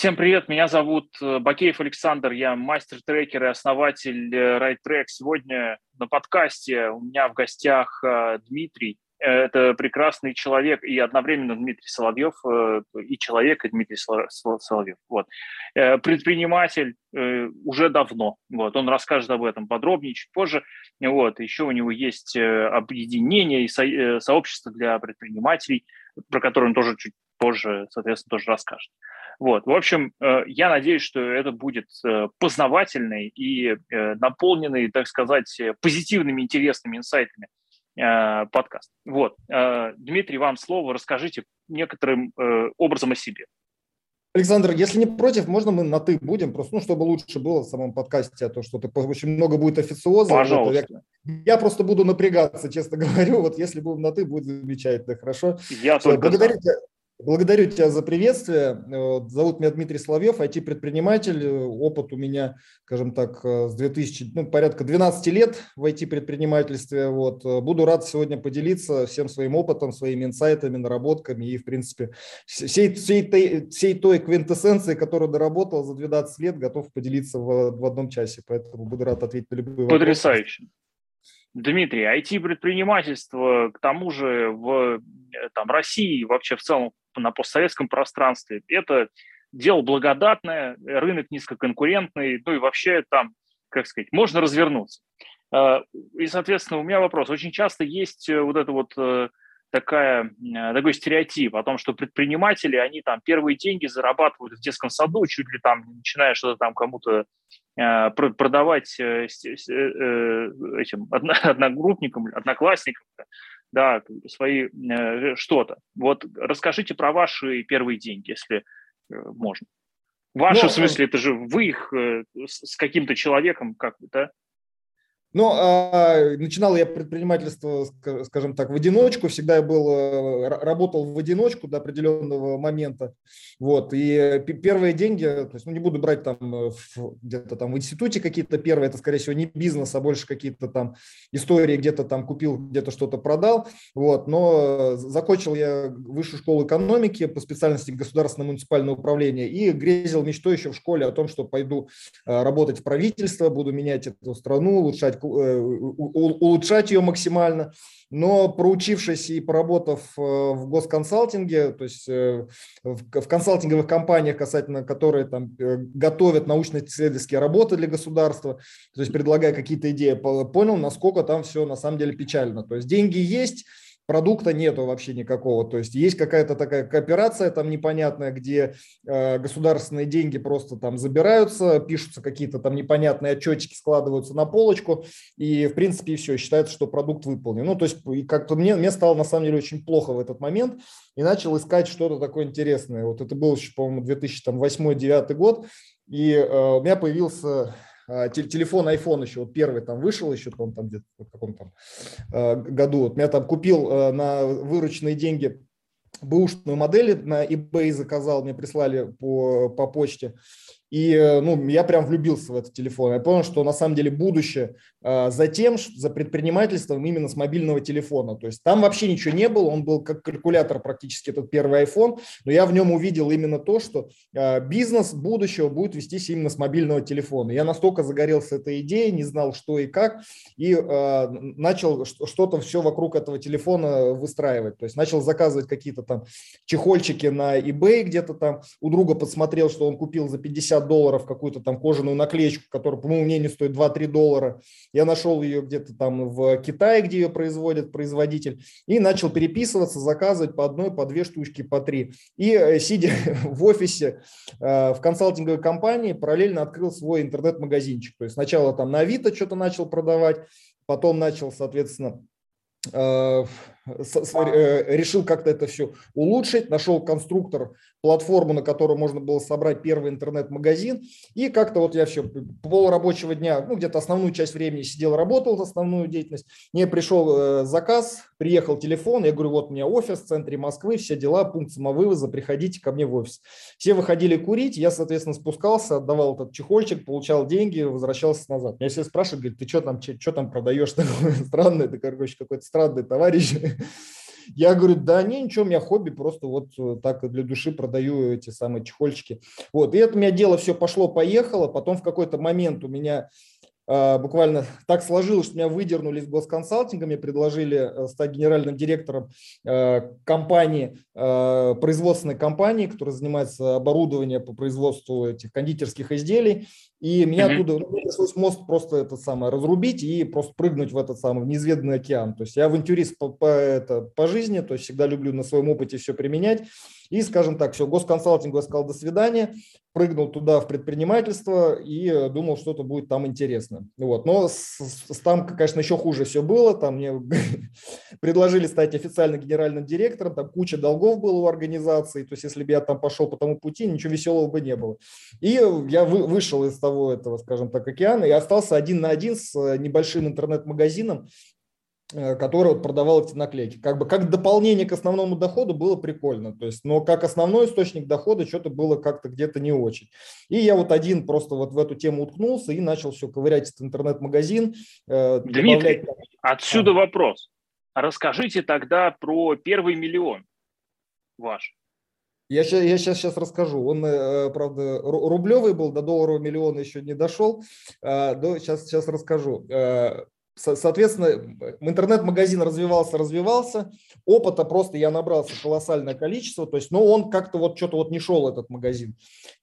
Всем привет, меня зовут э, Бакеев Александр, я мастер-трекер и основатель э, RideTrack. Сегодня на подкасте у меня в гостях э, Дмитрий. Это прекрасный человек и одновременно Дмитрий Соловьев, и человек, и Дмитрий Соловьев. Вот. Предприниматель уже давно. Вот. Он расскажет об этом подробнее чуть позже. Вот. Еще у него есть объединение и сообщество для предпринимателей, про которое он тоже чуть позже, соответственно, тоже расскажет. Вот, в общем, э, я надеюсь, что это будет э, познавательный и э, наполненный, так сказать, позитивными, интересными инсайтами подкаст. Вот, Дмитрий, вам слово, расскажите некоторым образом о себе. Александр, если не против, можно мы на «ты» будем, просто, ну, чтобы лучше было в самом подкасте, а то что-то очень много будет официоза. Пожалуйста. Я, я просто буду напрягаться, честно говорю, вот если будем на «ты», будет замечательно, хорошо? Я Все, только благодарю тебя, Благодарю тебя за приветствие. Зовут меня Дмитрий Соловьев, IT-предприниматель. Опыт у меня, скажем так, с 2000, ну, порядка 12 лет в IT-предпринимательстве. Вот. Буду рад сегодня поделиться всем своим опытом, своими инсайтами, наработками и, в принципе, всей, всей, той, всей той квинтэссенцией, которую доработал за 12 лет, готов поделиться в, в одном часе. Поэтому буду рад ответить на любые вопросы. Потрясающе. Дмитрий, IT-предпринимательство, к тому же в там, России, вообще в целом на постсоветском пространстве. Это дело благодатное, рынок низкоконкурентный, ну и вообще там, как сказать, можно развернуться. А, и, соответственно, у меня вопрос. Очень часто есть э, вот это вот э, такая, э, такой стереотип о том, что предприниматели, они там первые деньги зарабатывают в детском саду, чуть ли там начиная что-то там кому-то продавать этим одногруппникам, одноклассникам, да, свои э, что-то. Вот расскажите про ваши первые деньги, если э, можно. Ваши, ну, в смысле, это же вы их э, с каким-то человеком как да? Ну, а, начинал я предпринимательство, скажем так, в одиночку. Всегда я был, э, работал в одиночку до определенного момента. Вот. И первые деньги, то есть, ну, не буду брать там э, где-то там в институте какие-то первые, это, скорее всего, не бизнес, а больше какие-то там истории, где-то там купил, где-то что-то продал. Вот. Но закончил я высшую школу экономики по специальности государственное муниципальное управление и грезил мечтой еще в школе о том, что пойду э, работать в правительство, буду менять эту страну, улучшать Э, улучшать ее максимально. Но проучившись и поработав э, в госконсалтинге, то есть э, в консалтинговых компаниях, касательно которые там готовят научно-исследовательские работы для государства, то есть предлагая какие-то идеи, понял, насколько там все на самом деле печально. То есть деньги есть, продукта нету вообще никакого. То есть есть какая-то такая кооперация там непонятная, где э, государственные деньги просто там забираются, пишутся какие-то там непонятные отчетики, складываются на полочку, и в принципе все, считается, что продукт выполнен. Ну, то есть как-то мне, мне стало на самом деле очень плохо в этот момент, и начал искать что-то такое интересное. Вот это был еще, по-моему, 2008-2009 год, и э, у меня появился телефон iPhone еще, вот первый там вышел еще, он там где-то в каком-то а, году. Вот меня там купил а, на вырученные деньги бэушную модель на eBay заказал, мне прислали по, по почте. И э, ну, я прям влюбился в этот телефон. Я понял, что на самом деле будущее э, за тем, за предпринимательством именно с мобильного телефона. То есть там вообще ничего не было, он был как калькулятор практически, этот первый iPhone, но я в нем увидел именно то, что э, бизнес будущего будет вестись именно с мобильного телефона. Я настолько загорелся этой идеей, не знал, что и как, и начал что-то все вокруг этого телефона выстраивать. То есть начал заказывать какие-то там чехольчики на eBay где-то там, у друга подсмотрел, что он купил за 50 50 долларов какую-то там кожаную наклеечку, которая, по моему мнению, стоит 2-3 доллара. Я нашел ее где-то там в Китае, где ее производит производитель, и начал переписываться, заказывать по одной, по две штучки, по три. И э, сидя в офисе э, в консалтинговой компании, параллельно открыл свой интернет-магазинчик. То есть сначала там на Авито что-то начал продавать, потом начал, соответственно, э, решил как-то это все улучшить, нашел конструктор платформу, на которой можно было собрать первый интернет-магазин. И как-то вот я все полурабочего дня, ну где-то основную часть времени сидел, работал, основную деятельность. Мне пришел э, заказ, приехал телефон, я говорю, вот у меня офис в центре Москвы, все дела, пункт самовывоза, приходите ко мне в офис. Все выходили курить, я, соответственно, спускался, отдавал этот чехольчик, получал деньги, возвращался назад. Меня все спрашивают, говорят, ты что там, что там продаешь? Странный, ты, короче, какой-то странный товарищ. Я говорю, да не, ничего, у меня хобби, просто вот э, так для души продаю эти самые чехольчики. Вот, и это у меня дело все пошло-поехало, потом в какой-то момент у меня буквально так сложилось, что меня выдернули из госконсалтинга, мне предложили э, стать генеральным директором э, компании, э, производственной компании, которая занимается оборудованием по производству этих кондитерских изделий. И меня mm-hmm. оттуда ну, пришлось мост просто это самое разрубить и просто прыгнуть в этот самый в неизведанный океан. То есть я авантюрист по, по, это, по жизни, то есть всегда люблю на своем опыте все применять. И, скажем так, все, госконсалтингу я сказал до свидания, прыгнул туда в предпринимательство и э, думал, что это будет там интересно. Вот. Но с, с, там, конечно, еще хуже все было. Там мне предложили стать официально генеральным директором, там куча долгов было у организации. То есть если бы я там пошел по тому пути, ничего веселого бы не было. И я вы, вышел из того этого, скажем так, океана и остался один на один с э, небольшим интернет-магазином, который вот продавал эти наклейки. Как бы как дополнение к основному доходу было прикольно, то есть, но как основной источник дохода что-то было как-то где-то не очень. И я вот один просто вот в эту тему уткнулся и начал все ковырять этот интернет-магазин. Э, Дмитрий, добавлять... отсюда а. вопрос. Расскажите тогда про первый миллион ваш. Я сейчас, я сейчас, сейчас расскажу. Он, э, правда, рублевый был, до долларового миллиона еще не дошел. Сейчас, сейчас расскажу. Соответственно, интернет-магазин развивался, развивался. Опыта просто я набрался колоссальное количество. То есть, но он как-то вот что-то вот не шел этот магазин.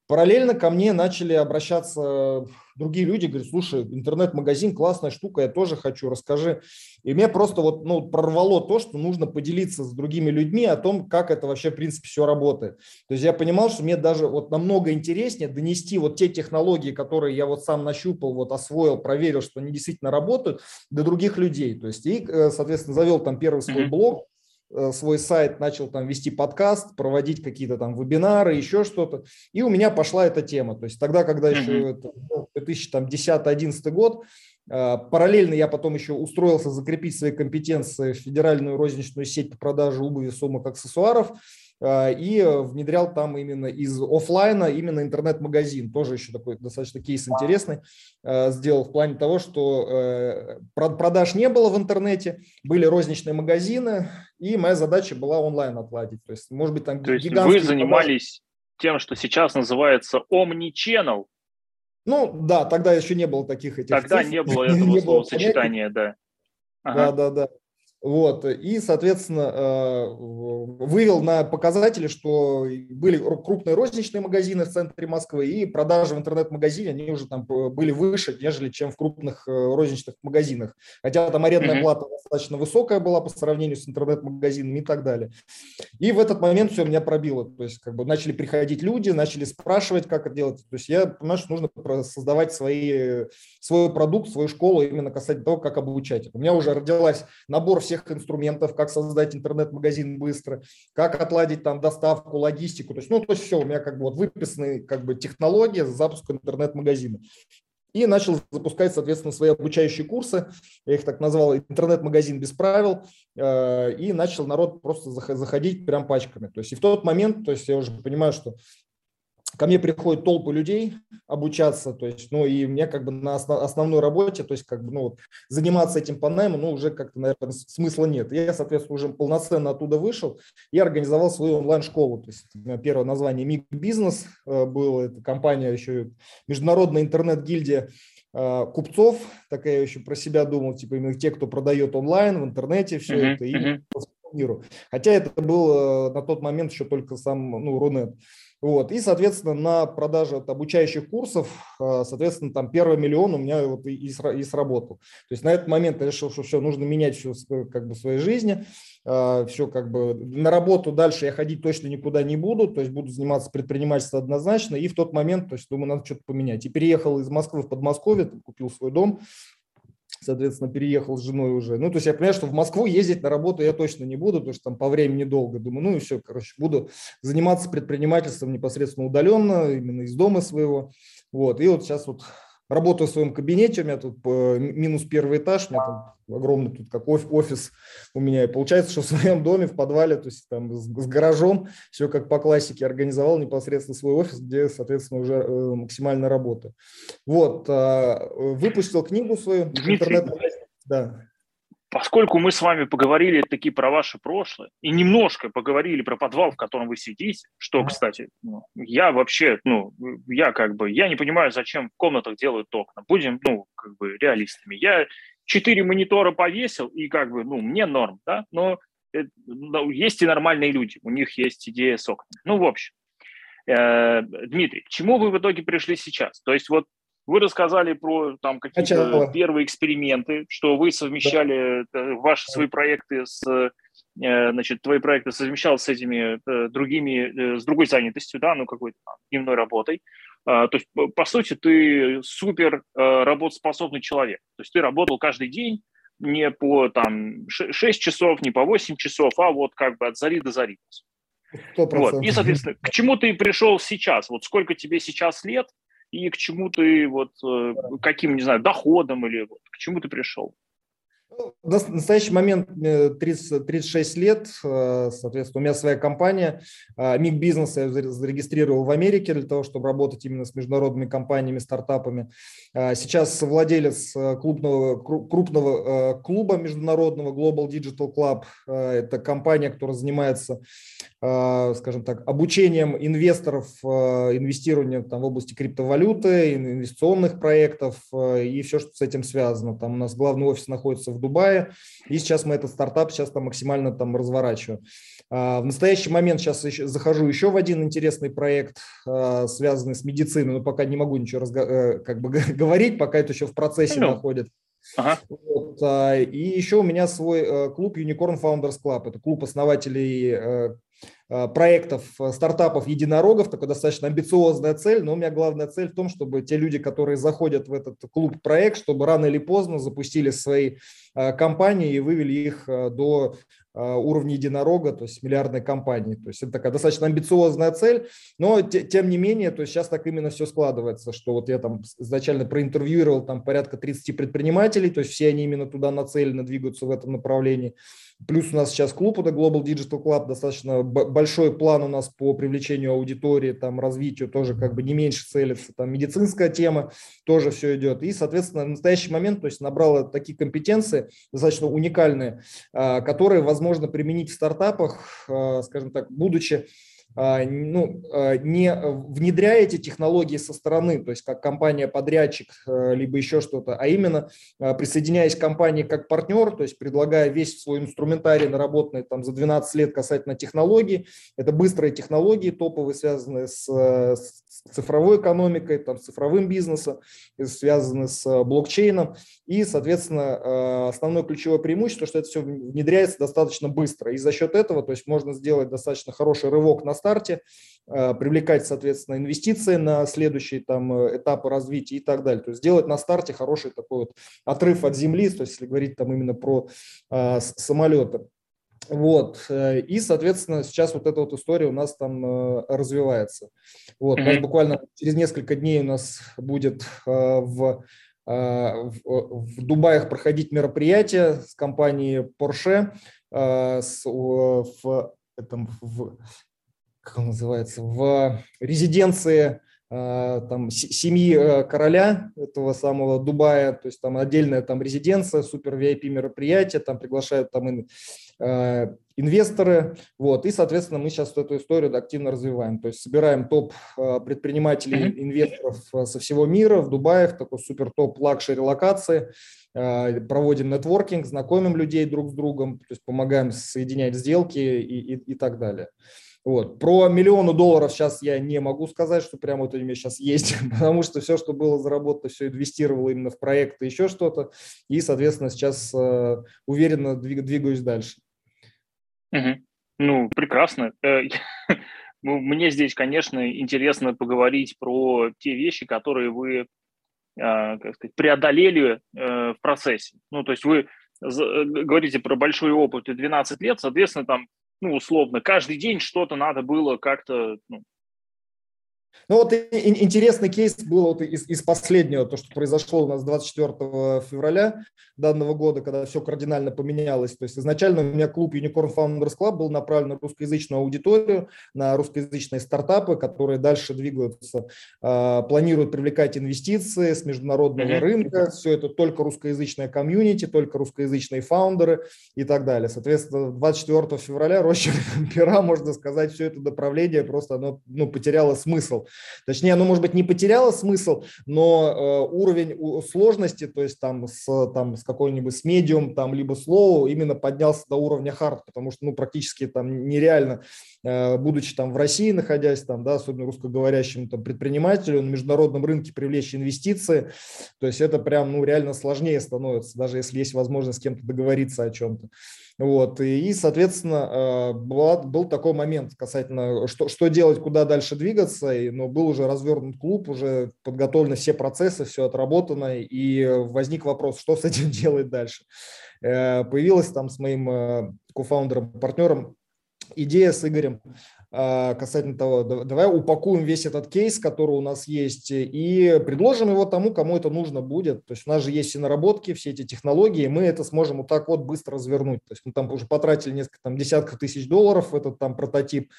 Параллельно ко мне начали обращаться другие люди, говорят, слушай, интернет-магазин классная штука, я тоже хочу, расскажи. И меня просто вот ну, прорвало то, что нужно поделиться с другими людьми о том, как это вообще в принципе все работает. То есть я понимал, что мне даже вот намного интереснее донести вот те технологии, которые я вот сам нащупал, вот освоил, проверил, что они действительно работают, до других людей. То есть и, э, соответственно, завел там первый свой блог, Э, свой сайт, начал там вести подкаст, проводить какие-то там вебинары, еще что-то. И у меня пошла эта тема. То есть тогда, когда еще это, 2010-2011 ну, год, э, Параллельно я потом еще устроился закрепить свои компетенции в федеральную розничную сеть по продаже обуви, сумок, аксессуаров. А, и внедрял там именно из офлайна именно интернет-магазин. Тоже еще такой достаточно кейс интересный а, сделал в плане того, что э, продаж не было в интернете, были розничные магазины, и моя задача была онлайн отладить. То есть, может быть, там То есть вы занимались продажи. тем, что сейчас называется omni-channel? Ну, да, тогда еще не было таких этих Тогда цифр, не было этого не словосочетания, да. Ага. Да, да, да. Вот, и, соответственно, э, вывел на показатели, что были крупные розничные магазины в центре Москвы, и продажи в интернет-магазине, они уже там были выше, нежели чем в крупных э, розничных магазинах. Хотя там арендная mm-hmm. плата достаточно высокая была по сравнению с интернет-магазинами и так далее. И в этот момент все меня пробило. То есть как бы начали приходить люди, начали спрашивать, как это делать. То есть я понимаю, что нужно создавать свои, свой продукт, свою школу именно касательно того, как обучать. У меня уже родилась набор всех инструментов, как создать интернет-магазин быстро, как отладить там доставку, логистику. То есть, ну, то есть все, у меня как бы вот выписаны как бы технологии запуска интернет-магазина. И начал запускать, соответственно, свои обучающие курсы. Я их так назвал интернет-магазин без правил. Э, и начал народ просто заходить прям пачками. То есть и в тот момент, то есть я уже понимаю, что ко мне приходят толпы людей обучаться, то есть, ну, и мне как бы на основ, основной работе, то есть, как бы, ну, заниматься этим по найму, ну, уже как-то, наверное, смысла нет. Я, соответственно, уже полноценно оттуда вышел и организовал свою онлайн-школу. То есть, первое название МИГ Бизнес э, было, это компания еще, международная интернет-гильдия э, купцов, такая еще про себя думал, типа именно те, кто продает онлайн в интернете, все uh-huh, это, и uh-huh. миру. Хотя это был э, на тот момент еще только сам, ну, Рунет. Вот. И, соответственно, на продаже от обучающих курсов, а, соответственно, там первый миллион у меня вот и, сработал. То есть на этот момент я решил, что все, нужно менять все как бы в своей жизни. А, все как бы на работу дальше я ходить точно никуда не буду, то есть буду заниматься предпринимательством однозначно. И в тот момент, то есть думаю, надо что-то поменять. И переехал из Москвы в Подмосковье, купил свой дом, соответственно, переехал с женой уже. Ну, то есть я понимаю, что в Москву ездить на работу я точно не буду, потому что там по времени долго. Думаю, ну и все, короче, буду заниматься предпринимательством непосредственно удаленно, именно из дома своего. Вот, и вот сейчас вот Работаю в своем кабинете, у меня тут минус первый этаж, у меня там огромный тут как офис у меня. И получается, что в своем доме, в подвале, то есть там с, с гаражом, все как по классике организовал непосредственно свой офис, где, соответственно, уже э, максимально работаю. Вот, э, выпустил книгу свою, интернет Да. Поскольку мы с вами поговорили таки про ваше прошлое и немножко поговорили про подвал, в котором вы сидите, что, кстати, ну, я вообще, ну, я как бы, я не понимаю, зачем в комнатах делают окна. Будем, ну, как бы реалистами. Я четыре монитора повесил, и как бы, ну, мне норм, да, но э, есть и нормальные люди, у них есть идея с окнами. Ну, в общем, э, Дмитрий, к чему вы в итоге пришли сейчас? То есть вот вы рассказали про там какие-то первые эксперименты, что вы совмещали да. Э, ваши свои проекты с э, значит, твои проекты совмещал с этими э, другими, с другой занятостью, да, ну, какой-то там, дневной работой. А, то есть, по сути, ты супер работоспособный человек. То есть ты работал каждый день не по там 6 часов, не по 8 часов, а вот как бы от зари до зари. 100%. Вот. И, соответственно, к чему ты пришел сейчас? Вот сколько тебе сейчас лет? И к чему ты, вот, э, каким, не знаю, доходом или вот, к чему ты пришел? Ну, в настоящий момент 30, 36 лет, э, соответственно, у меня своя компания. А, Миг бизнеса я зарегистрировал в Америке для того, чтобы работать именно с международными компаниями, стартапами. Сейчас владелец э, клубного, крупного клуба международного Global Digital Club. Это компания, которая занимается скажем так, обучением инвесторов, инвестированием там, в области криптовалюты, инвестиционных проектов и все, что с этим связано. Там у нас главный офис находится в Дубае, и сейчас мы этот стартап сейчас там максимально там разворачиваем. В настоящий момент сейчас еще, захожу еще в один интересный проект, связанный с медициной, но пока не могу ничего разго- э, как бы говорить, пока это еще в процессе ну, находится. Ага. Вот, и еще у меня свой э, клуб Unicorn Founders Club. Это клуб основателей э, Э, проектов, стартапов, единорогов, такая достаточно амбициозная цель, но у меня главная цель в том, чтобы те люди, которые заходят в этот клуб-проект, чтобы рано или поздно запустили свои компании и вывели их до уровня единорога, то есть миллиардной компании. То есть это такая достаточно амбициозная цель, но тем не менее, то есть сейчас так именно все складывается, что вот я там изначально проинтервьюировал там порядка 30 предпринимателей, то есть все они именно туда нацелены, двигаются в этом направлении. Плюс у нас сейчас клуб, это Global Digital Club, достаточно большой план у нас по привлечению аудитории, там, развитию тоже как бы не меньше целится, там, медицинская тема тоже все идет. И, соответственно, в настоящий момент, то есть набрала такие компетенции, достаточно уникальные, а, которые возможно применить в стартапах, а, скажем так, будучи а, ну, а, не внедряя эти технологии со стороны, то есть как компания-подрядчик, либо еще что-то, а именно присоединяясь к компании как партнер, то есть предлагая весь свой инструментарий, наработанный там за 12 лет касательно технологий. Это быстрые технологии, топовые, связанные с, с цифровой экономикой, там, с цифровым бизнесом, связанные с блокчейном. И, соответственно, основное ключевое преимущество, что это все внедряется достаточно быстро. И за счет этого то есть можно сделать достаточно хороший рывок на старт старте, э, привлекать, соответственно, инвестиции на следующие там э, этапы развития и так далее. То есть сделать на старте хороший такой вот отрыв от земли, то есть если говорить там именно про самолеты. Вот, э, и, соответственно, сейчас вот эта вот история у нас там развивается. Вот, у нас буквально через несколько дней у нас будет в в, в Дубаях проходить мероприятие с компанией Porsche с, в, этом, в как он называется, в резиденции э, там, семьи э, короля этого самого Дубая, то есть там отдельная там резиденция, супер VIP мероприятие, там приглашают там э, инвесторы, вот, и, соответственно, мы сейчас эту историю активно развиваем, то есть собираем топ предпринимателей, инвесторов со всего мира в Дубае, в такой супер топ luxury локации, проводим нетворкинг, знакомим людей друг с другом, то есть помогаем соединять сделки и, и, и так далее. Вот. Про миллионы долларов сейчас я не могу сказать, что прямо вот у меня сейчас есть, потому что все, что было заработано, все инвестировало именно в проекты, еще что-то. И, соответственно, сейчас э, уверенно двиг, двигаюсь дальше. Угу. Ну, прекрасно. Э, ну, мне здесь, конечно, интересно поговорить про те вещи, которые вы, э, как сказать, преодолели э, в процессе. Ну, то есть вы говорите про большой опыт и 12 лет, соответственно, там ну, условно, каждый день что-то надо было как-то ну, Ну вот интересный кейс был вот из, из последнего, то, что произошло у нас 24 февраля данного года, когда все кардинально поменялось. То есть изначально у меня клуб Unicorn Founders Club был направлен на русскоязычную аудиторию, на русскоязычные стартапы, которые дальше двигаются, э, планируют привлекать инвестиции с международного mm-hmm. рынка. Все это только русскоязычная комьюнити, только русскоязычные фаундеры и так далее. Соответственно, 24 февраля роща пера, можно сказать, все это направление просто оно ну, потеряло смысл. Точнее, оно, может быть, не потеряло смысл, но э, уровень сложности, то есть там с, там, с какой-нибудь с медиум, там, либо слоу, именно поднялся до уровня хард, потому что, ну, практически там нереально, э, будучи там в России, находясь там, да, особенно русскоговорящим там предпринимателю, на международном рынке привлечь инвестиции, то есть это прям, ну, реально сложнее становится, даже если есть возможность с кем-то договориться о чем-то. Вот, и, соответственно, э, был, такой момент касательно, что, что делать, куда дальше двигаться, но был уже развернут клуб, уже подготовлены все процессы, все отработано, и возник вопрос, что с этим делать дальше. Э, появилась там с моим э, кофаундером, партнером идея с Игорем касательно того, давай упакуем весь этот кейс, который у нас есть, и предложим его тому, кому это нужно будет. То есть у нас же есть все наработки, все эти технологии, мы это сможем вот так вот быстро развернуть. То есть мы там уже потратили несколько там, десятков тысяч долларов в этот там прототип,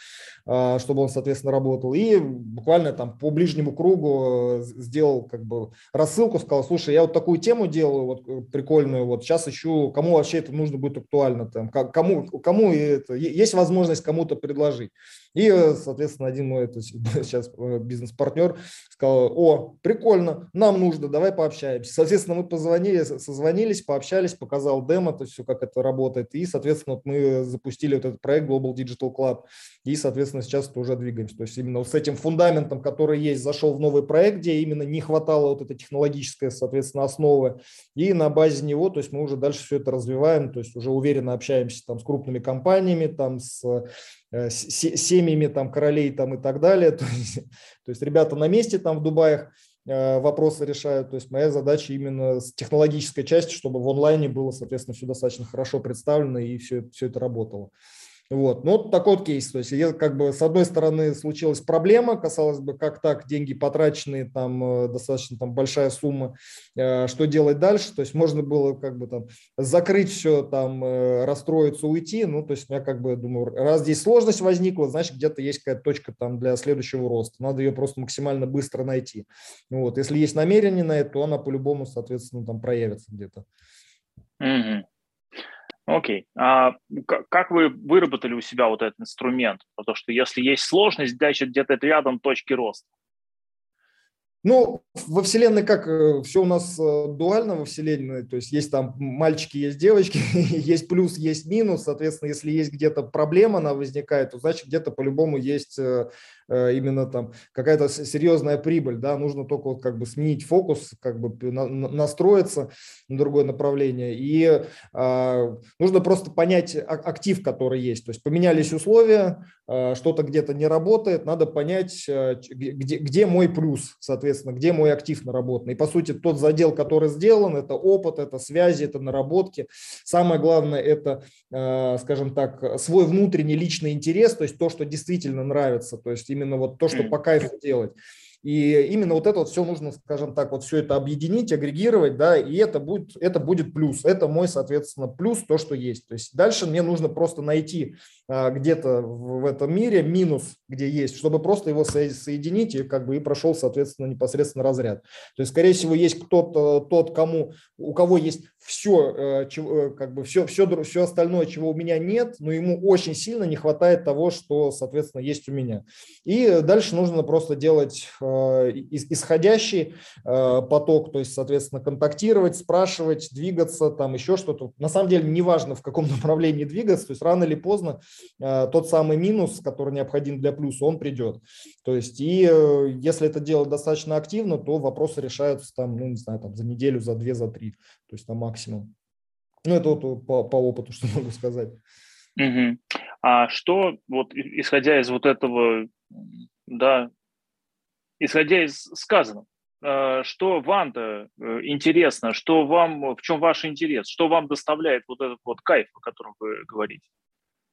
а, чтобы он, соответственно, работал. И буквально там по ближнему кругу э, сделал как бы рассылку, сказал, слушай, я вот такую тему делаю, вот э, прикольную, вот сейчас ищу, кому вообще это нужно будет актуально, там, кому, кому это, есть возможность кому-то предложить. И, соответственно, один мой это, сейчас э, бизнес-партнер сказал, о, прикольно, нам нужно, давай пообщаемся. Соответственно, мы позвонили, созвонились, пообщались, показал демо, то есть все, как это работает. И, соответственно, вот мы запустили вот этот проект Global Digital Club. И, соответственно, сейчас уже двигаемся. То есть именно с этим фундаментом, который есть, зашел в новый проект, где именно не хватало вот этой технологической, соответственно, основы. И на базе него, то есть мы уже дальше все это развиваем, то есть уже уверенно общаемся там с крупными компаниями, там с семьями там королей там и так далее. То есть, то есть ребята на месте там в Дубаях э, вопросы решают. То есть моя задача именно с технологической части, чтобы в онлайне было, соответственно, все достаточно хорошо представлено и все, все это работало. Вот. Ну, вот такой вот кейс. То есть, как бы, с одной стороны, случилась проблема, касалось бы, как так, деньги потраченные, там, э, достаточно там большая сумма, э, что делать дальше. То есть, можно было, как бы, там, закрыть все, там, э, расстроиться, уйти. Ну, то есть, я, как бы, думаю, раз здесь сложность возникла, значит, где-то есть какая-то точка, там, для следующего роста. Надо ее просто максимально быстро найти. Вот. Если есть намерение на это, то она по-любому, соответственно, там, проявится где-то. Mm-hmm. Окей. А как вы выработали у себя вот этот инструмент? Потому что если есть сложность, значит где-то рядом точки роста. Ну, во Вселенной как, э, все у нас э, дуально во Вселенной, то есть есть там мальчики, есть девочки, есть плюс, есть минус, соответственно, если есть где-то проблема, она возникает, то значит где-то по-любому есть э, именно там какая-то серьезная прибыль, да, нужно только вот как бы сменить фокус, как бы настроиться на другое направление, и э, нужно просто понять актив, который есть, то есть поменялись условия, э, что-то где-то не работает, надо понять, э, где, где мой плюс, соответственно, где мой актив наработан, и по сути тот задел, который сделан, это опыт, это связи, это наработки, самое главное это, э, скажем так, свой внутренний личный интерес, то есть то, что действительно нравится, то есть именно вот то, что по кайфу делать. И именно вот это вот все нужно, скажем так, вот все это объединить, агрегировать, да, и это будет, это будет плюс. Это мой, соответственно, плюс, то, что есть. То есть дальше мне нужно просто найти а, где-то в, этом мире минус, где есть, чтобы просто его со- соединить и как бы и прошел, соответственно, непосредственно разряд. То есть, скорее всего, есть кто-то, тот, кому, у кого есть все, э, э, как бы все, все, все остальное, чего у меня нет, но ему очень сильно не хватает того, что, соответственно, есть у меня. И дальше нужно просто делать э, исходящий поток, то есть, соответственно, контактировать, спрашивать, двигаться, там еще что-то. На самом деле, неважно, в каком направлении двигаться, то есть рано или поздно тот самый минус, который необходим для плюса, он придет. То есть, и если это делать достаточно активно, то вопросы решаются там, ну, не знаю, там за неделю, за две, за три то есть там максимум. Ну, это вот по, по опыту, что могу сказать. Угу. А что, вот исходя из вот этого, да, исходя из сказанного, э, что вам-то э, интересно, что вам, в чем ваш интерес, что вам доставляет вот этот вот кайф, о котором вы говорите?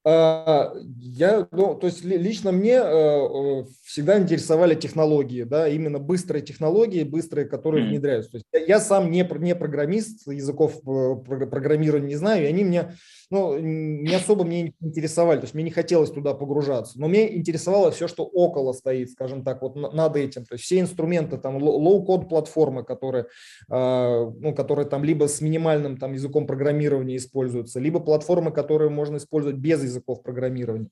А, я, ну, то есть лично мне э, э, всегда интересовали технологии, да, именно быстрые технологии, быстрые, которые внедряются. То есть я сам не, не программист, языков э, программирования не знаю, и они мне ну, не особо мне интересовали, то есть мне не хотелось туда погружаться, но мне интересовало все, что около стоит, скажем так, вот над этим, то есть все инструменты, там, low-code платформы, которые, а, ну, которые там либо с минимальным там языком программирования используются, либо платформы, которые можно использовать без языков программирования.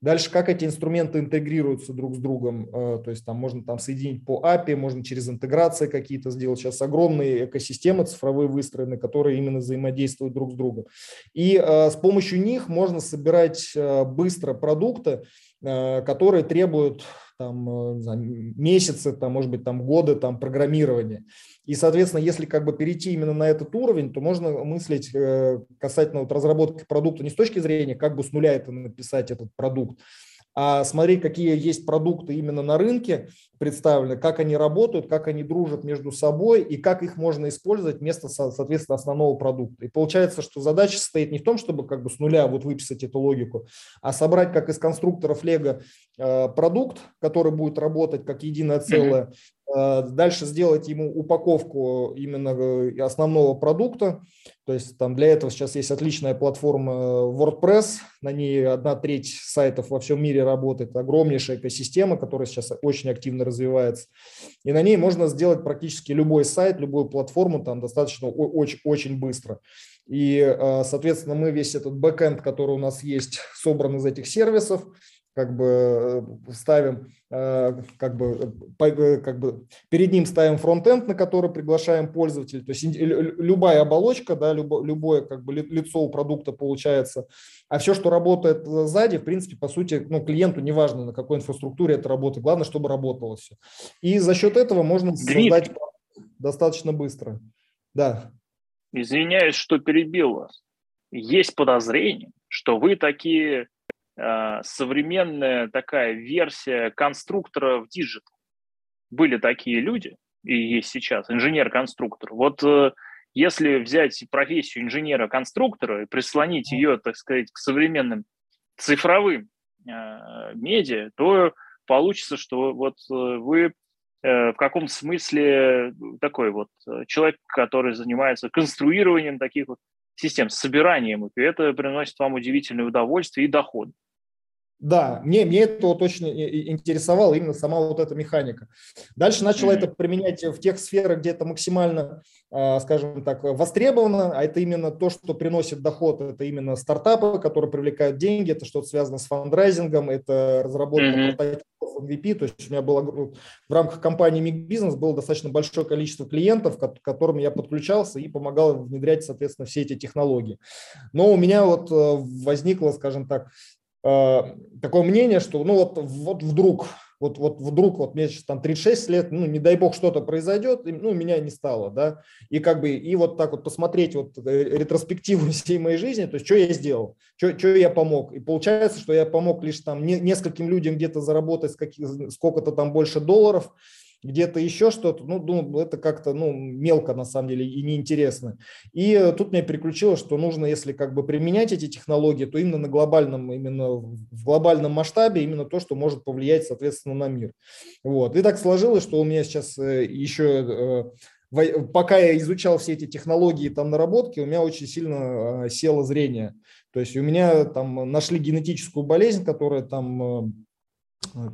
Дальше, как эти инструменты интегрируются друг с другом, а, то есть там можно там соединить по API, можно через интеграции какие-то сделать. Сейчас огромные экосистемы цифровые выстроены, которые именно взаимодействуют друг с другом. И Э, с помощью них можно собирать э, быстро продукты, э, которые требуют там, знаю, месяцы, там, может быть, там, годы там, программирования. И, соответственно, если как бы перейти именно на этот уровень, то можно мыслить касательно вот разработки продукта не с точки зрения, как бы с нуля это написать, этот продукт, а смотреть, какие есть продукты именно на рынке представлены, как они работают, как они дружат между собой и как их можно использовать вместо, соответственно, основного продукта. И получается, что задача состоит не в том, чтобы как бы с нуля вот выписать эту логику, а собрать как из конструкторов Lego э, продукт, который будет работать как единое целое, Э, дальше сделать ему упаковку именно э, основного продукта. То есть там для этого сейчас есть отличная платформа WordPress. На ней одна треть сайтов во всем мире работает. Огромнейшая экосистема, которая сейчас очень активно развивается. И на ней можно сделать практически любой сайт, любую платформу там достаточно очень, очень быстро. И, э, соответственно, мы весь этот бэкэнд, который у нас есть, собран из этих сервисов, как бы э, ставим, э, как бы, э, как бы перед ним ставим фронтенд, на который приглашаем пользователя. То есть любая оболочка, да, любое как бы лицо у продукта получается. А все, что работает сзади, в принципе, по сути, ну, клиенту неважно, на какой инфраструктуре это работает, главное, чтобы работало все. И за счет этого можно Дмитрий. создать достаточно быстро. Да. Извиняюсь, что перебил вас. Есть подозрение, что вы такие современная такая версия конструктора в digital. Были такие люди, и есть сейчас, инженер-конструктор. Вот э, если взять профессию инженера-конструктора и прислонить ее, так сказать, к современным цифровым э, медиа, то получится, что вот вы в каком смысле такой вот человек, который занимается конструированием таких вот систем, собиранием их, и это приносит вам удивительное удовольствие и доход. Да, мне, мне это вот очень интересовало, именно сама вот эта механика. Дальше начала это применять в тех сферах, где это максимально, а, скажем так, востребовано, а это именно то, что приносит доход, это именно стартапы, которые привлекают деньги, это что-то связано с фандрайзингом, это разработка mm-hmm. прототипов MVP, то есть у меня было в рамках компании Миг Бизнес было достаточно большое количество клиентов, к которым я подключался и помогал внедрять, соответственно, все эти технологии. Но у меня вот э, возникло, скажем так, такое мнение, что ну вот, вот вдруг, вот, вот вдруг, вот мне сейчас там 36 лет, ну не дай бог что-то произойдет, ну меня не стало, да, и как бы, и вот так вот посмотреть вот э, ретроспективу всей моей жизни, то есть что я сделал, что, что я помог, и получается, что я помог лишь там не, нескольким людям где-то заработать сколько-то там больше долларов, где-то еще что-то, ну, ну, это как-то, ну, мелко на самом деле и неинтересно. И тут меня переключило, что нужно, если как бы применять эти технологии, то именно на глобальном, именно в глобальном масштабе, именно то, что может повлиять, соответственно, на мир. Вот. И так сложилось, что у меня сейчас э, еще э, пока я изучал все эти технологии, там наработки, у меня очень сильно э, село зрение. То есть у меня там нашли генетическую болезнь, которая там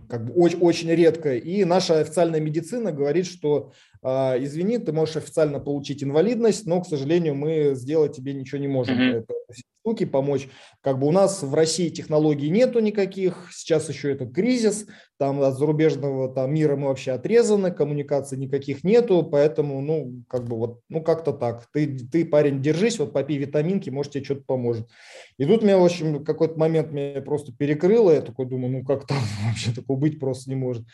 как бы очень, очень редко. И наша официальная медицина говорит, что извини, ты можешь официально получить инвалидность, но, к сожалению, мы сделать тебе ничего не можем. Mm-hmm. Это штуки помочь. Как бы у нас в России технологий нету никаких, сейчас еще это кризис, там от зарубежного там, мира мы вообще отрезаны, коммуникаций никаких нету, поэтому, ну, как бы вот, ну, как-то так. Ты, ты, парень, держись, вот попей витаминки, может, тебе что-то поможет. И тут меня, в общем, какой-то момент меня просто перекрыло, я такой думаю, ну, как там вообще такого быть просто не может.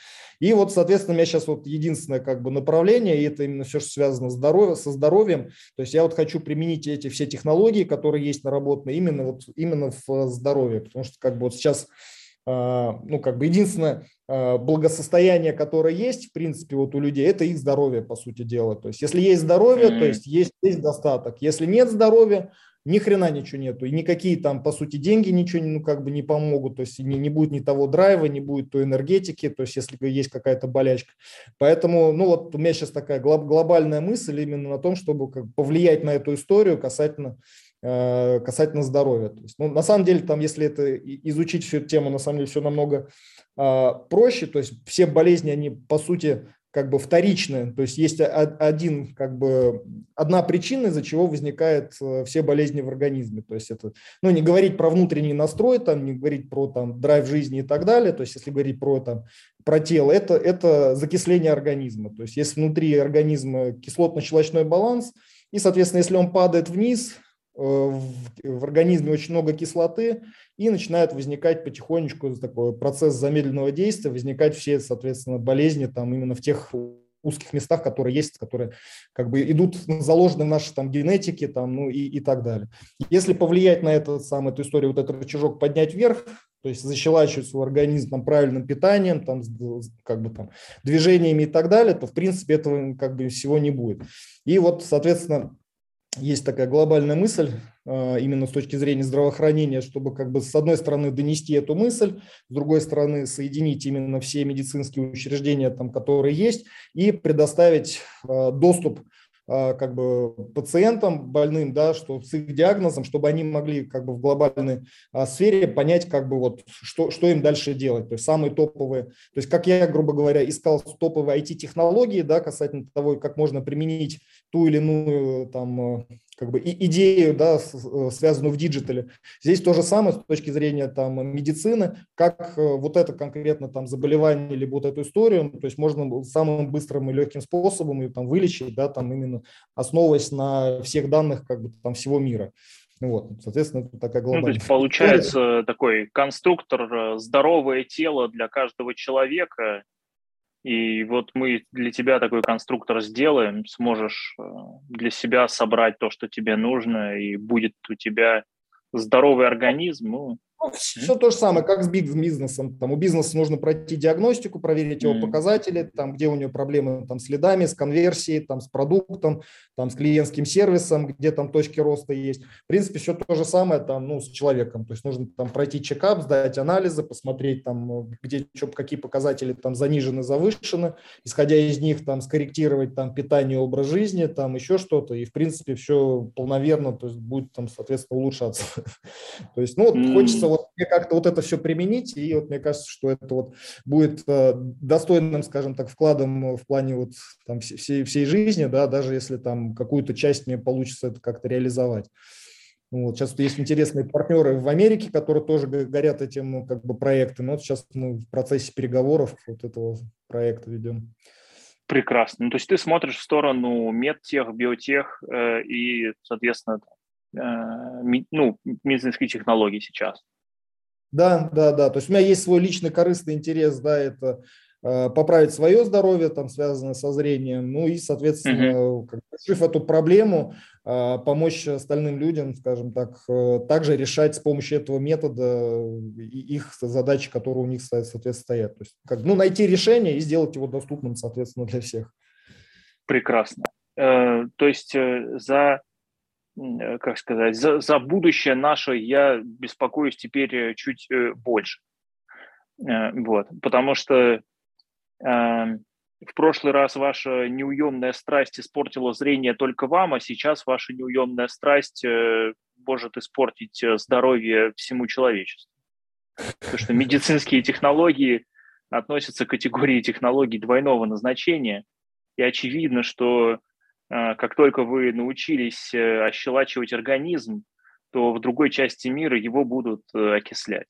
И вот, соответственно, у меня сейчас вот единственное как бы направление, и это именно все, что связано со здоровьем. То есть я вот хочу применить эти все технологии, которые есть наработаны именно вот именно в здоровье, потому что как бы вот сейчас а, ну, как бы единственное а, благосостояние, которое есть, в принципе, вот у людей, это их здоровье, по сути дела. То есть, если есть здоровье, mm-hmm. то есть есть, есть достаток. Если нет здоровья, ни хрена ничего нету. И никакие там, по сути, деньги ничего ну, как бы не помогут. То есть не, не будет ни того драйва, не будет той энергетики, то есть если есть какая-то болячка. Поэтому, ну вот у меня сейчас такая глобальная мысль именно на том, чтобы как, повлиять на эту историю касательно э, касательно здоровья. То есть, ну, на самом деле, там, если это изучить всю эту тему, на самом деле все намного э, проще. То есть все болезни, они по сути как бы вторичное, то есть есть один, как бы, одна причина, из-за чего возникают э, все болезни в организме. То есть это, ну, не говорить про внутренний настрой, там, не говорить про там, драйв жизни и так далее, то есть если говорить про, там, про тело, это, это закисление организма. То есть если внутри организма кислотно-щелочной баланс, и, соответственно, если он падает вниз, в, в организме очень много кислоты, и начинает возникать потихонечку такой процесс замедленного действия, возникать все, соответственно, болезни там именно в тех узких местах, которые есть, которые как бы идут заложены в нашей там генетике там, ну и, и так далее. Если повлиять на этот сам, эту историю, вот этот рычажок поднять вверх, то есть защелачивать свой организм там, правильным питанием, там, как бы, там, движениями и так далее, то в принципе этого как бы всего не будет. И вот, соответственно, есть такая глобальная мысль а, именно с точки зрения здравоохранения, чтобы как бы с одной стороны донести эту мысль, с другой стороны соединить именно все медицинские учреждения, там, которые есть, и предоставить а, доступ как бы пациентам больным, да, что с их диагнозом, чтобы они могли как бы в глобальной а, сфере понять, как бы вот что, что им дальше делать. То есть самые топовые, то есть как я, грубо говоря, искал топовые IT-технологии, да, касательно того, как можно применить ту или иную там как бы идею, да, э, связанную в digital е. Здесь то же самое с точки зрения там медицины, как э, вот это конкретно там заболевание или вот эту историю, то есть можно самым быстрым и легким способом ее там вылечить, да, там именно основываясь на всех данных как бы там всего мира. Вот, соответственно, это такая глобальная. Ну, то есть получается такой конструктор э, здоровое тело для каждого человека, и вот мы для тебя такой конструктор сделаем, сможешь э, для себя собрать то, что тебе нужно, и будет у тебя здоровый организм. Ну, все то же самое, как с бизнесом. Там у бизнеса нужно пройти диагностику, проверить его показатели, там, где у него проблемы там, с следами, с конверсией, там, с продуктом, там, с клиентским сервисом, где там точки роста есть. В принципе, все то же самое там, ну, с человеком. То есть нужно там пройти чекап, сдать анализы, посмотреть, там, где что, какие показатели там занижены, завышены, исходя из них там, скорректировать там, питание, образ жизни, там, еще что-то. И, в принципе, все полноверно, то есть будет там, соответственно, улучшаться. То есть, ну, хочется вот мне как-то вот это все применить, и вот мне кажется, что это вот будет э, достойным, скажем так, вкладом в плане вот там всей, всей жизни, да, даже если там какую-то часть мне получится это как-то реализовать. Ну вот, сейчас есть интересные партнеры в Америке, которые тоже горят этим ну, как бы проектом. Вот сейчас мы в процессе переговоров вот этого проекта ведем. Прекрасно. Ну, то есть ты смотришь в сторону медтех, биотех э, и, соответственно, э, ми, ну, медицинские технологии сейчас. Да, да, да. То есть у меня есть свой личный корыстный интерес, да, это э, поправить свое здоровье, там, связанное со зрением, ну и, соответственно, mm-hmm. как, решив эту проблему, э, помочь остальным людям, скажем так, э, также решать с помощью этого метода их задачи, которые у них, соответственно, стоят. То есть, как, ну, найти решение и сделать его доступным, соответственно, для всех. Прекрасно. То есть за как сказать, за, за будущее наше я беспокоюсь теперь э, чуть э, больше. Вот, потому что эм, в прошлый раз ваша неуемная страсть испортила зрение только вам, а сейчас ваша неуемная страсть может испортить здоровье всему человечеству. Потому что медицинские технологии относятся к категории технологий двойного назначения, и очевидно, что как только вы научились э, ощелачивать организм, то в другой части мира его будут э, окислять.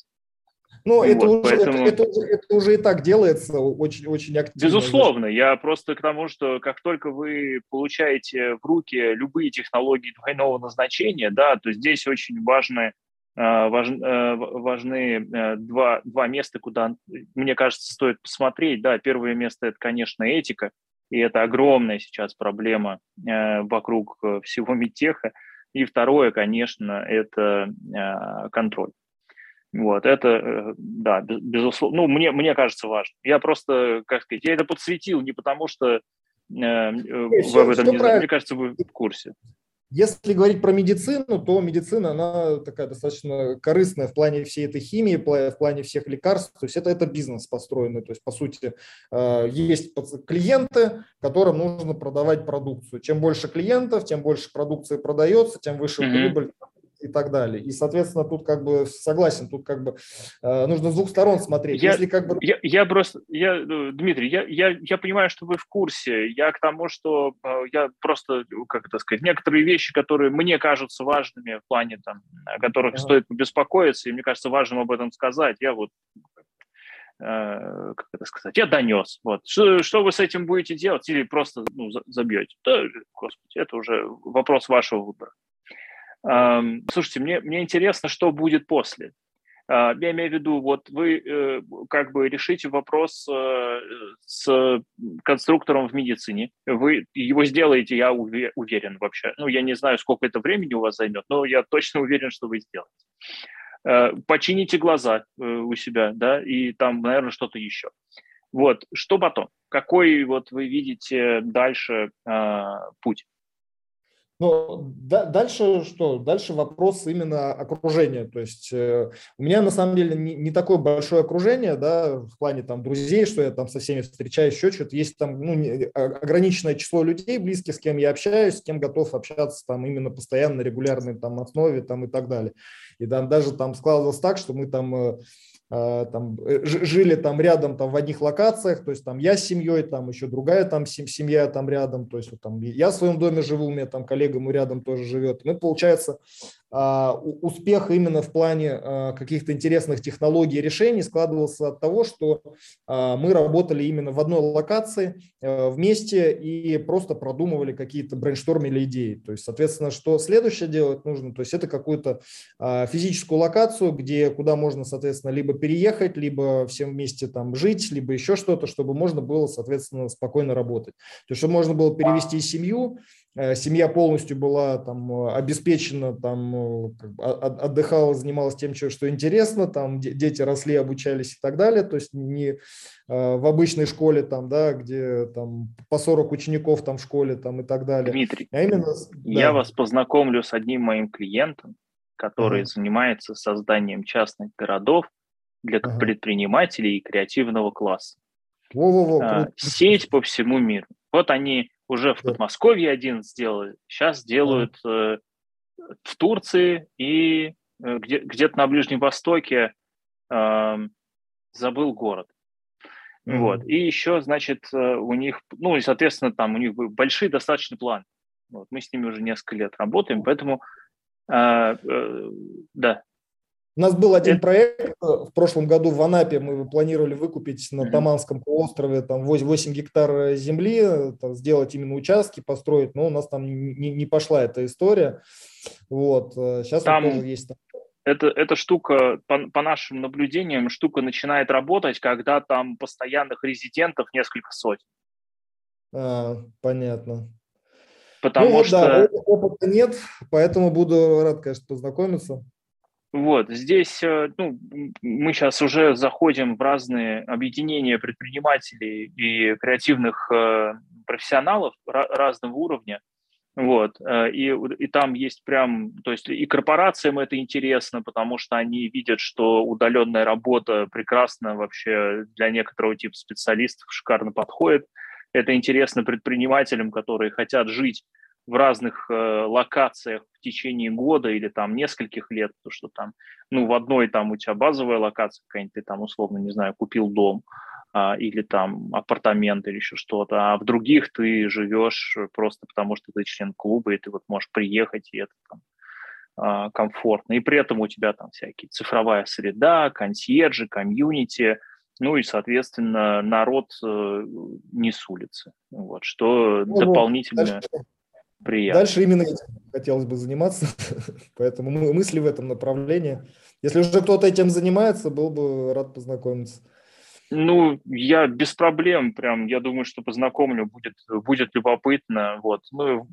Ну, вот, это, уже, поэтому... это, это, это уже и так делается очень, очень активно. Безусловно, я просто к тому, что как только вы получаете в руки любые технологии двойного назначения, да, то здесь очень важны, важ, э, важны два, два места, куда, мне кажется, стоит посмотреть. Да, первое место – это, конечно, этика, и это огромная сейчас проблема э, вокруг э, всего медтеха. И второе, конечно, это э, контроль. Вот, это, да, безусловно, ну, мне, мне кажется важно. Я просто, как сказать, я это подсветил не потому, что э, вы об этом не знаете, мне кажется, вы в курсе. Если говорить про медицину, то медицина, она такая достаточно корыстная в плане всей этой химии, в плане всех лекарств. То есть это, это бизнес построенный. То есть, по сути, э, есть клиенты, которым нужно продавать продукцию. Чем больше клиентов, тем больше продукции продается, тем выше mm-hmm. прибыль и так далее. И, соответственно, тут как бы согласен, тут как бы э, нужно с двух сторон смотреть. Я, Если как бы... я, я просто, я, э, Дмитрий, я, я, я понимаю, что вы в курсе. Я к тому, что э, я просто, как это сказать, некоторые вещи, которые мне кажутся важными в плане, там, о которых ага. стоит беспокоиться, и мне кажется важным об этом сказать, я вот э, как это сказать, я донес. Вот. Что, что вы с этим будете делать или просто ну, забьете? Да, господи, это уже вопрос вашего выбора. Слушайте, мне, мне интересно, что будет после. А, я имею в виду, вот вы э, как бы решите вопрос э, с конструктором в медицине, вы его сделаете, я уверен вообще. Ну, я не знаю, сколько это времени у вас займет, но я точно уверен, что вы сделаете. Э, почините глаза у себя, да, и там, наверное, что-то еще. Вот, что потом? Какой вот вы видите дальше а, путь? Но да, дальше что? Дальше вопрос именно окружения. То есть э, у меня на самом деле не, не такое большое окружение, да, в плане там друзей, что я там со всеми встречаюсь, еще что-то. Есть там ну, не, а, ограниченное число людей близких, с кем я общаюсь, с кем готов общаться там именно постоянно, регулярной там основе там и так далее. И там даже там складывалось так, что мы там э, там, э, жили там рядом там в одних локациях, то есть там я с семьей, там еще другая там семья там рядом, то есть вот, там я в своем доме живу, у меня там коллега мой рядом тоже живет. Мы, получается, а, успех именно в плане а, каких-то интересных технологий и решений складывался от того, что а, мы работали именно в одной локации вместе и просто продумывали какие-то брейнштормили идеи. То есть, соответственно, что следующее делать нужно? То есть это какую-то физическую локацию, где, куда можно, соответственно, либо переехать, либо всем вместе там жить, либо еще что-то, чтобы можно было, соответственно, спокойно работать. То есть, чтобы можно было перевести семью, Э, семья полностью была там э, обеспечена, там э, отдыхала, занималась тем, что интересно, там дети росли, обучались и так далее, то есть не в обычной школе там, да, где там по 40 учеников там в школе там и так далее. Дмитрий, а именно, я да. вас познакомлю с одним моим клиентом, который ага. занимается созданием частных городов для ага. предпринимателей и креативного класса. Во-во-во, а, сеть по всему миру. Вот они уже в Подмосковье один сделали, сейчас делают э, в Турции и э, где, где-то на Ближнем Востоке, э, забыл город. Mm-hmm. Вот. И еще, значит, э, у них, ну, и, соответственно, там у них большие достаточно планы. Вот. Мы с ними уже несколько лет работаем, поэтому, э, э, да, у нас был один проект э, в прошлом году в Анапе, мы планировали выкупить на Таманском полуострове там 8 гектар земли, там, сделать именно участки, построить, но у нас там не, не пошла эта история. Вот. Сейчас там... вот тоже есть это, эта штука, по, по нашим наблюдениям, штука начинает работать, когда там постоянных резидентов несколько сотен. А, понятно. Потому ну, что... Да, опыта нет, поэтому буду рад, конечно, познакомиться. Вот, здесь э, ну, мы сейчас уже заходим в разные объединения предпринимателей и креативных э, профессионалов разного уровня. Вот, э, и, и там есть прям, то есть и корпорациям это интересно, потому что они видят, что удаленная работа прекрасно вообще для некоторого типа специалистов шикарно подходит. Это интересно предпринимателям, которые хотят жить в разных э, локациях в течение года или там нескольких лет, потому что там, ну, в одной там у тебя базовая локация какая-нибудь, ты там условно, не знаю, купил дом, а, или там апартамент или еще что-то, а в других ты живешь просто потому, что ты член клуба, и ты вот можешь приехать, и это там а, комфортно. И при этом у тебя там всякие цифровая среда, консьержи, комьюнити, ну и, соответственно, народ э, не с улицы. Вот, что ну, дополнительно... Дальше, Приятно. Дальше именно этим хотелось бы заниматься, поэтому мы мысли в этом направлении. Если уже кто-то этим занимается, был бы рад познакомиться. Ну, я без проблем, прям, я думаю, что познакомлю, будет, будет любопытно. Вот. Мы,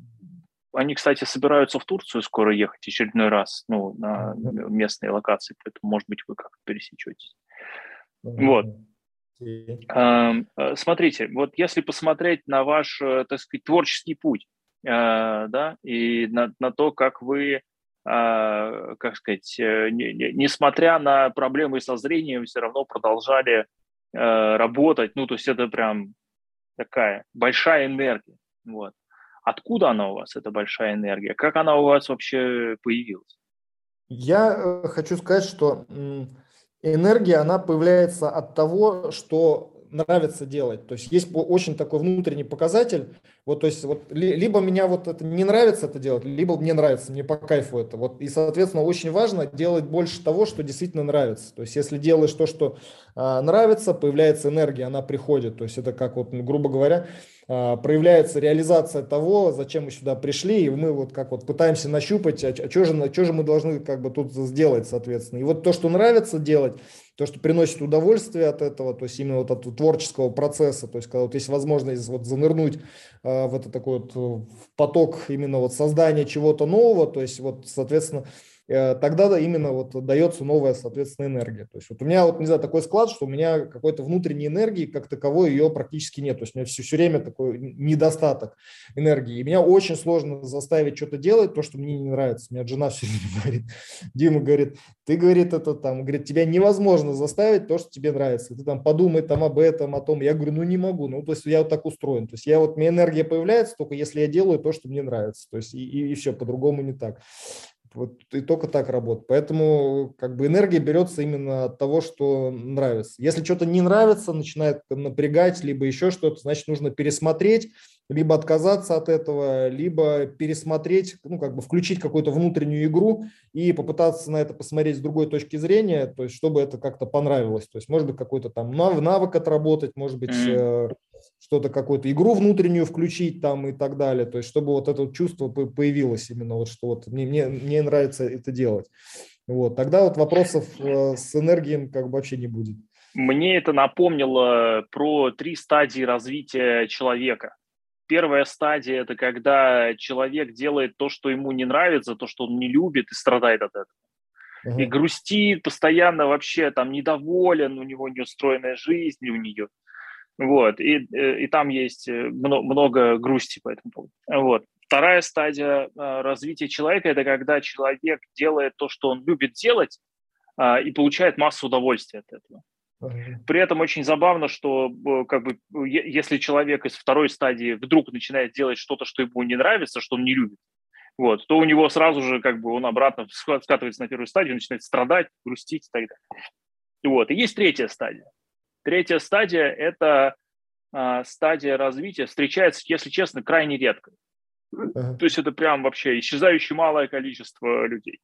они, кстати, собираются в Турцию скоро ехать очередной раз, ну, на местные локации, поэтому, может быть, вы как-то пересечетесь. Вот. Э, смотрите, вот если посмотреть на ваш, э, так сказать, творческий путь, да, и на, на то, как вы, как сказать, несмотря на проблемы со зрением, все равно продолжали работать. Ну, то есть это прям такая большая энергия. Вот. Откуда она у вас, эта большая энергия? Как она у вас вообще появилась? Я э, хочу сказать, что энергия, она появляется от того, что нравится делать. То есть есть очень такой внутренний показатель. Вот, то есть вот либо меня вот это не нравится это делать, либо мне нравится, мне по кайфу это. Вот и соответственно очень важно делать больше того, что действительно нравится. То есть если делаешь то, что а, нравится, появляется энергия, она приходит. То есть это как вот, ну, грубо говоря, а, проявляется реализация того, зачем мы сюда пришли, и мы вот как вот пытаемся нащупать, а, а что же, что же мы должны как бы тут сделать, соответственно. И вот то, что нравится делать, то, что приносит удовольствие от этого, то есть именно вот от творческого процесса, то есть когда вот есть возможность вот занырнуть э, в это такой вот в поток именно вот создания чего-то нового, то есть вот, соответственно, Э, тогда да, именно вот дается новая, соответственно, энергия. То есть вот у меня вот, не знаю, такой склад, что у меня какой-то внутренней энергии как таковой ее практически нет. То есть у меня все, все время такой недостаток энергии. И меня очень сложно заставить что-то делать, то, что мне не нравится. У меня жена все время говорит, Дима говорит, ты, говорит, это там, говорит, тебя невозможно заставить то, что тебе нравится. Ты там подумай там об этом, о том. Я говорю, ну не могу. Ну, то есть я вот так устроен. То есть я вот, у меня энергия появляется только если я делаю то, что мне нравится. То есть и, и, и все, по-другому не так. Вот и только так работает. Поэтому как бы энергия берется именно от того, что нравится. Если что-то не нравится, начинает напрягать, либо еще что-то, значит, нужно пересмотреть, либо отказаться от этого, либо пересмотреть, ну, как бы включить какую-то внутреннюю игру и попытаться на это посмотреть с другой точки зрения, то есть чтобы это как-то понравилось. То есть, может быть, какой-то там навык отработать, может быть, mm-hmm что-то, какую-то игру внутреннюю включить там и так далее. То есть, чтобы вот это чувство появилось именно, вот что вот мне, мне, мне нравится это делать. Вот, тогда вот вопросов э, с энергией как бы вообще не будет. Мне это напомнило про три стадии развития человека. Первая стадия – это когда человек делает то, что ему не нравится, то, что он не любит и страдает от этого. И грустит постоянно вообще, там, недоволен, у него неустроенная жизнь, у нее вот, и, э, и там есть э, много грусти по этому поводу. Вот. Вторая стадия э, развития человека – это когда человек делает то, что он любит делать, а, и получает массу удовольствия от этого. При этом очень забавно, что как бы, если человек из второй стадии вдруг начинает делать что-то, что ему не нравится, что он не любит, вот, то у него сразу же как бы он обратно скатывается на первую стадию, начинает страдать, грустить и так далее. Вот. И есть третья стадия. Третья стадия – это а, стадия развития, встречается, если честно, крайне редко. Uh-huh. То есть это прям вообще исчезающее малое количество людей.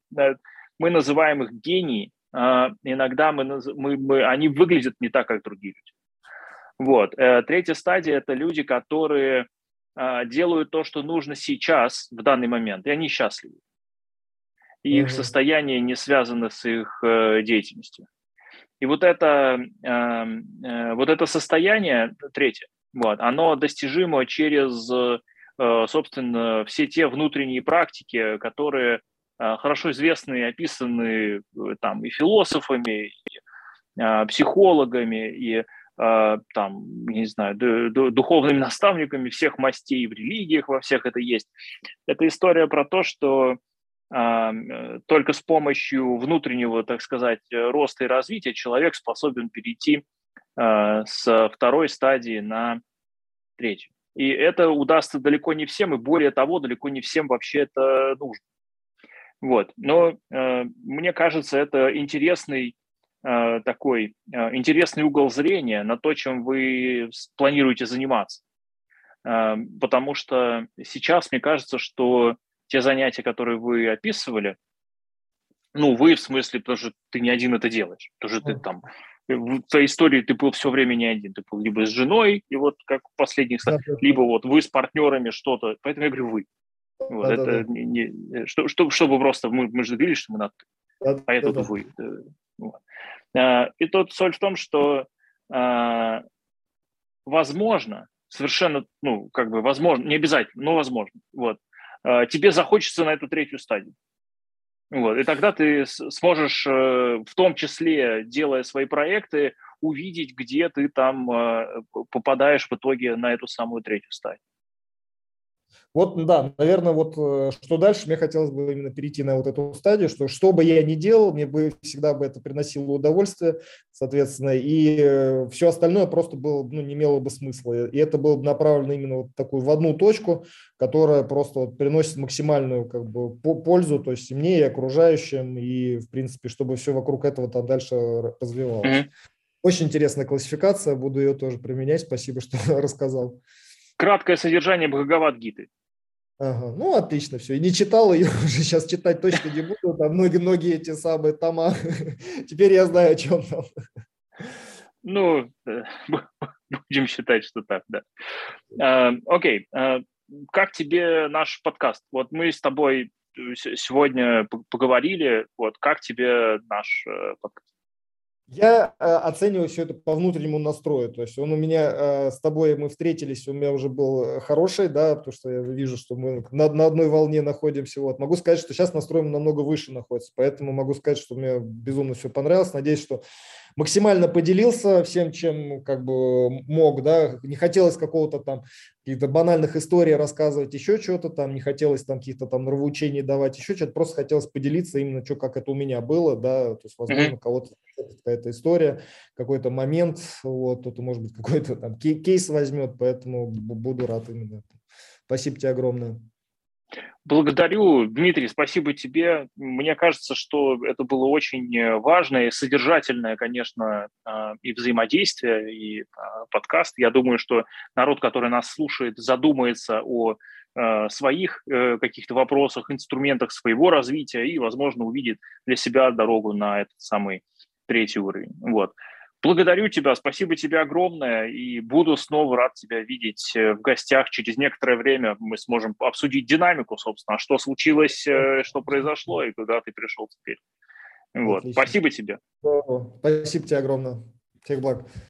Мы называем их гении. А, иногда мы, мы, мы, они выглядят не так, как другие люди. Вот. Э, третья стадия – это люди, которые а, делают то, что нужно сейчас, в данный момент, и они счастливы. И uh-huh. их состояние не связано с их э, деятельностью. И вот это, эм, э, вот это состояние, третье, вот, оно достижимо через, э, собственно, все те внутренние практики, которые э, хорошо известны и описаны там и философами, и психологами, и там, не знаю, духовными наставниками всех мастей в религиях, во всех это есть. Это история про то, что только с помощью внутреннего, так сказать, роста и развития человек способен перейти э, с второй стадии на третью. И это удастся далеко не всем, и более того, далеко не всем вообще это нужно. Вот. Но э, мне кажется, это интересный э, такой э, интересный угол зрения на то, чем вы планируете заниматься. Э, потому что сейчас мне кажется, что те занятия, которые вы описывали, ну, вы в смысле, потому что ты не один это делаешь, потому что ты там в твоей истории ты был все время не один, ты был либо с женой, и вот как в последних, да, либо вот вы с партнерами что-то, поэтому я говорю вы. Вот, да, это да, да. Не, не, что, что, чтобы просто, мы, мы же договорились, что мы на ты, да, а это да, вы. Вот. А, и тут соль в том, что а, возможно, совершенно, ну, как бы возможно, не обязательно, но возможно, вот, Э, тебе захочется на эту третью стадию. Вот. И тогда ты сможешь, э, в том числе, делая свои проекты, увидеть, где ты там э, попадаешь в итоге на эту самую третью стадию. Вот, да, наверное, вот э, что дальше, мне хотелось бы именно перейти на вот эту стадию, что что бы я ни делал, мне бы всегда бы это приносило удовольствие, соответственно, и э, все остальное просто было, ну, не имело бы смысла. И это было бы направлено именно вот такую в одну точку, которая просто вот приносит максимальную как бы пользу, то есть и мне, и окружающим, и, в принципе, чтобы все вокруг этого там дальше развивалось. Mm-hmm. Очень интересная классификация, буду ее тоже применять. Спасибо, что рассказал. Краткое содержание Бхагават-гиты. Ага, ну, отлично, все. И не читал ее, уже сейчас читать точно не буду. Там многие-многие эти самые тома. Теперь я знаю, о чем там. Ну, будем считать, что так, да. А, окей, а, как тебе наш подкаст? Вот мы с тобой сегодня поговорили, вот как тебе наш э, подкаст? Я э, оцениваю все это по внутреннему настрою. То есть он у меня э, с тобой, мы встретились, у меня уже был хороший, да, потому что я вижу, что мы на, на одной волне находимся. Вот. Могу сказать, что сейчас настрой намного выше находится, поэтому могу сказать, что мне безумно все понравилось. Надеюсь, что максимально поделился всем, чем как бы мог, да, не хотелось какого-то там каких-то банальных историй рассказывать, еще что-то там, не хотелось там каких-то там нравоучений давать, еще что-то, просто хотелось поделиться именно, что, как это у меня было, да, то есть, возможно, кого-то какая-то история, какой-то момент, вот, кто-то, может быть, какой-то там кейс возьмет, поэтому буду рад именно. Спасибо тебе огромное. Благодарю, Дмитрий, спасибо тебе. Мне кажется, что это было очень э, важное, содержательное, конечно, а, и взаимодействие, и а, подкаст. Я думаю, что народ, который нас слушает, задумается о э, своих э, каких-то вопросах, инструментах своего развития и, возможно, увидит для себя дорогу на этот самый третий уровень. Вот. Благодарю тебя, спасибо тебе огромное, и буду снова рад тебя видеть э, в гостях. Через некоторое время мы сможем обсудить динамику, собственно, что случилось, э, что произошло и куда ты пришел теперь. Вот. Спасибо тебе. Спасибо тебе огромное. Всех благ.